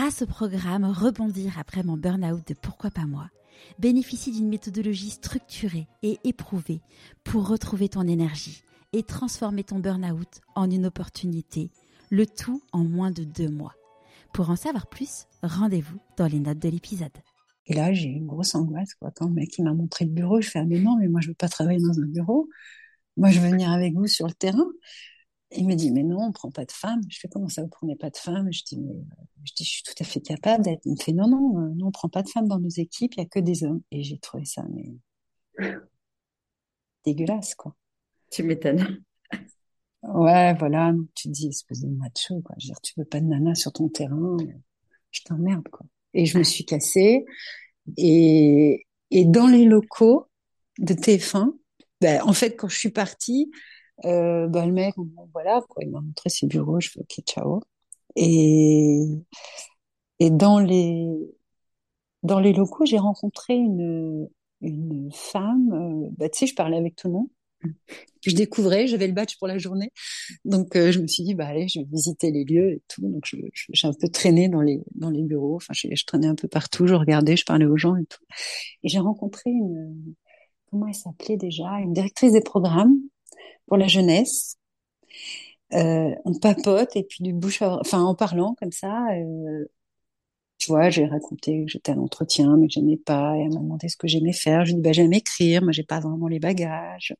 grâce au programme Rebondir après mon burn-out de Pourquoi pas moi, bénéficie d'une méthodologie structurée et éprouvée pour retrouver ton énergie et transformer ton burn-out en une opportunité, le tout en moins de deux mois. Pour en savoir plus, rendez-vous dans les notes de l'épisode. Et là, j'ai une grosse angoisse. Quoi. Quand le mec m'a montré le bureau, je fais ah, mais mais moi je veux pas travailler dans un bureau. Moi, je veux venir avec vous sur le terrain. Il me dit, mais non, on prend pas de femmes. Je fais, comment ça, vous prenez pas de femmes? Je dis, mais, euh, je dis, je suis tout à fait capable d'être. Il me fait, non, non, euh, non, on prend pas de femmes dans nos équipes, il y a que des hommes. Et j'ai trouvé ça, mais, dégueulasse, quoi. Tu m'étonnes. Ouais, voilà. Tu te dis, espèce de macho, quoi. Je veux dire, tu veux pas de nana sur ton terrain. Je t'emmerde, quoi. Et je me suis cassée. Et, et dans les locaux de TF1, ben, en fait, quand je suis partie, euh, bah, le mec, voilà, il m'a montré ses bureaux, je fais ok, ciao. Et, et dans les, dans les locaux, j'ai rencontré une, une femme, euh, bah, tu sais, je parlais avec tout le monde. Je découvrais, j'avais le badge pour la journée. Donc, euh, je me suis dit, bah, allez, je vais visiter les lieux et tout. Donc, j'ai un peu traîné dans les, dans les bureaux. Enfin, je, je traînais un peu partout, je regardais, je parlais aux gens et tout. Et j'ai rencontré une, comment elle s'appelait déjà, une directrice des programmes pour la jeunesse. Euh, on papote et puis du bouche à... enfin en parlant comme ça euh, tu vois j'ai raconté que j'étais à l'entretien mais que j'aimais pas. Et elle m'a demandé ce que j'aimais faire. Je lui ai dit bah j'aime écrire. Moi j'ai pas vraiment les bagages.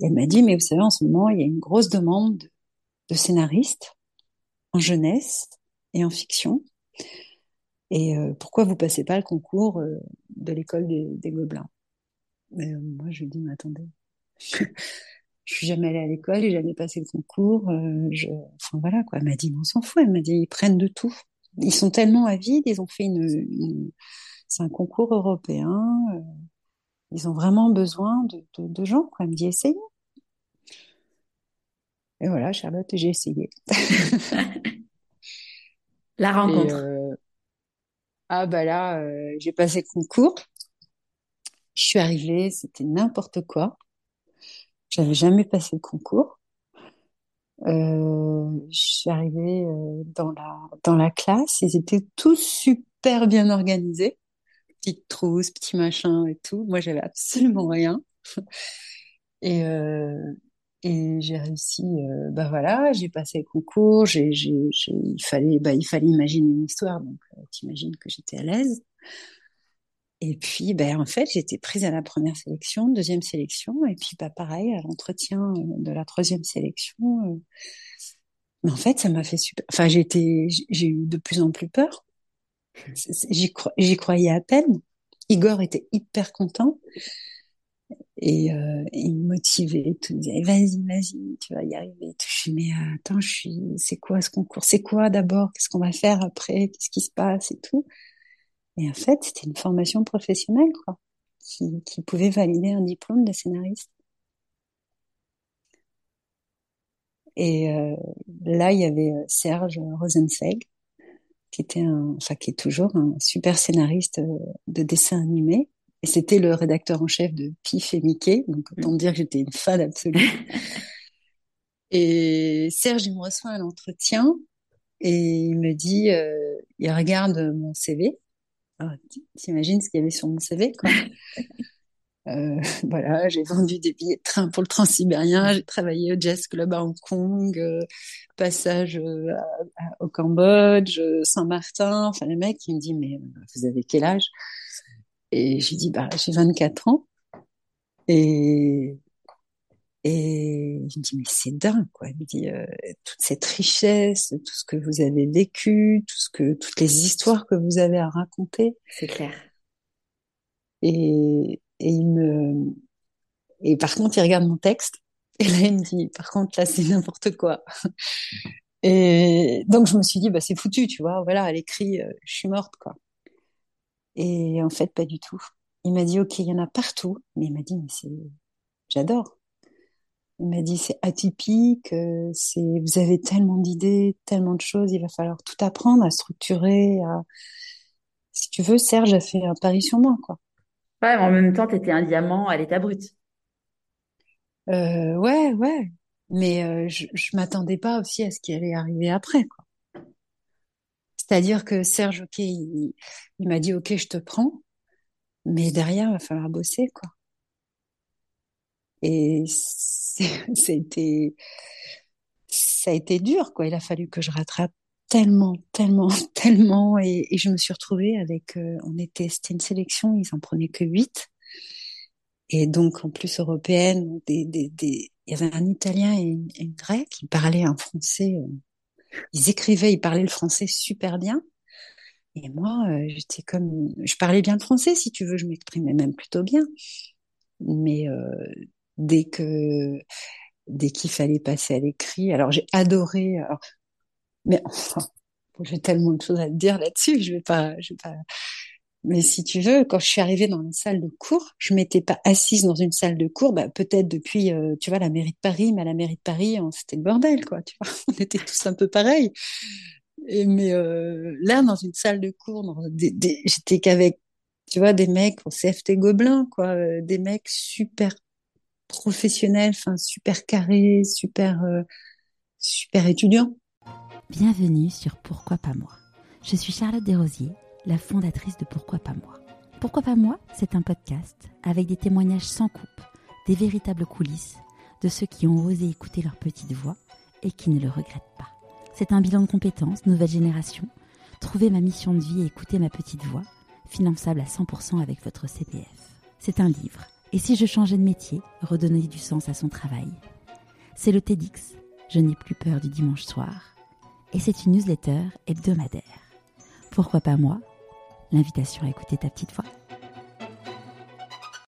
Et elle m'a dit mais vous savez en ce moment il y a une grosse demande de scénaristes en jeunesse et en fiction. Et euh, pourquoi vous passez pas le concours de l'école des, gobelins? Mais moi je lui dit mais attendez je suis jamais allée à l'école, j'ai jamais passé le concours. Euh, je... Enfin voilà quoi. Elle m'a dit, on s'en fout. Elle m'a dit, ils prennent de tout. Ils sont tellement avides. Ils ont fait une, une... c'est un concours européen. Euh, ils ont vraiment besoin de, de, de gens. Quoi. Elle me dit, essayez. Et voilà, Charlotte, j'ai essayé. La rencontre. euh... Ah bah là, j'ai passé le concours. Je suis arrivée, c'était n'importe quoi. J'avais jamais passé le concours. Euh, je suis arrivée euh, dans la dans la classe, ils étaient tous super bien organisés, petite trousse, petit machin et tout. Moi, j'avais absolument rien. Et euh, et j'ai réussi. Euh, bah voilà, j'ai passé le concours. Il fallait bah il fallait imaginer une histoire, donc t'imagines que j'étais à l'aise. Et puis, ben, en fait, j'étais prise à la première sélection, deuxième sélection, et puis, bah, pareil, à l'entretien euh, de la troisième sélection. Euh... Mais en fait, ça m'a fait super. Enfin, été, j'ai eu de plus en plus peur. J'y cro... croyais à peine. Igor était hyper content et euh, il me motivait, tout, il disait vas-y, vas-y, tu vas y arriver. Je suis mais attends, je suis, c'est quoi ce concours? C'est quoi d'abord? Qu'est-ce qu'on va faire après? Qu'est-ce qui se passe? Et tout et en fait, c'était une formation professionnelle, quoi, qui, qui pouvait valider un diplôme de scénariste. Et euh, là, il y avait euh, Serge Rosenzweig, qui était un, enfin qui est toujours un super scénariste euh, de dessin animé. Et c'était le rédacteur en chef de Pif et Mickey, donc autant dire que j'étais une fan absolue. et Serge, il me reçoit à l'entretien et il me dit, euh, il regarde mon CV t'imagines ce qu'il y avait sur mon CV, quoi. Euh, voilà, j'ai vendu des billets de train pour le Transsibérien, j'ai travaillé au Jazz Club à Hong Kong, euh, passage euh, à, au Cambodge, Saint-Martin. Enfin, le mec, il me dit, mais vous avez quel âge? Et j'ai dit, bah, j'ai 24 ans. Et il me dit, mais c'est dingue, quoi. Il me dit, euh, toute cette richesse, tout ce que vous avez vécu, tout ce que, toutes les histoires que vous avez à raconter. C'est clair. Et, et il me, et par contre, il regarde mon texte. Et là, il me dit, par contre, là, c'est n'importe quoi. Et donc, je me suis dit, bah, c'est foutu, tu vois. Voilà, à l'écrit, euh, je suis morte, quoi. Et en fait, pas du tout. Il m'a dit, OK, il y en a partout. Mais il m'a dit, mais c'est, j'adore. Il m'a dit c'est atypique, euh, c'est vous avez tellement d'idées, tellement de choses, il va falloir tout apprendre à structurer. À... Si tu veux, Serge a fait un pari sur moi, quoi. Ouais, mais en même temps, t'étais un diamant à l'état brut. Euh, ouais, ouais. Mais euh, je, je m'attendais pas aussi à ce qui allait arriver après, quoi. C'est-à-dire que Serge, ok, il, m'a dit, ok, je te prends, mais derrière, il va falloir bosser, quoi. Et été, ça a été dur, quoi. Il a fallu que je rattrape tellement, tellement, tellement, et, je me suis retrouvée avec, euh, on était, c'était une sélection, ils en prenaient que huit, et donc en plus européenne, des, des, des, il y avait un Italien et une, une Grecque qui parlaient un français. Euh, ils écrivaient, ils parlaient le français super bien. Et moi, euh, j'étais comme, je parlais bien le français, si tu veux, je m'exprimais même plutôt bien. Mais euh, dès que, dès qu'il fallait passer à l'écrit, alors j'ai adoré. Alors, mais enfin, j'ai tellement de choses à te dire là-dessus. Je vais pas, je vais pas. Mais si tu veux, quand je suis arrivée dans une salle de cours, je m'étais pas assise dans une salle de cours, bah, peut-être depuis, euh, tu vois, la mairie de Paris, mais à la mairie de Paris, c'était le bordel, quoi, tu vois. On était tous un peu pareils. Mais euh, là, dans une salle de cours, j'étais qu'avec, tu vois, des mecs au CFT Gobelin, quoi, euh, des mecs super professionnels, enfin super carrés, super, super étudiants. Bienvenue sur Pourquoi pas moi. Je suis Charlotte Desrosiers la fondatrice de Pourquoi pas moi. Pourquoi pas moi C'est un podcast avec des témoignages sans coupe, des véritables coulisses de ceux qui ont osé écouter leur petite voix et qui ne le regrettent pas. C'est un bilan de compétences, nouvelle génération, trouver ma mission de vie et écouter ma petite voix, finançable à 100% avec votre CPF. C'est un livre. Et si je changeais de métier, redonner du sens à son travail C'est le TEDx. Je n'ai plus peur du dimanche soir. Et c'est une newsletter hebdomadaire. Pourquoi pas moi? L'invitation à écouter ta petite voix.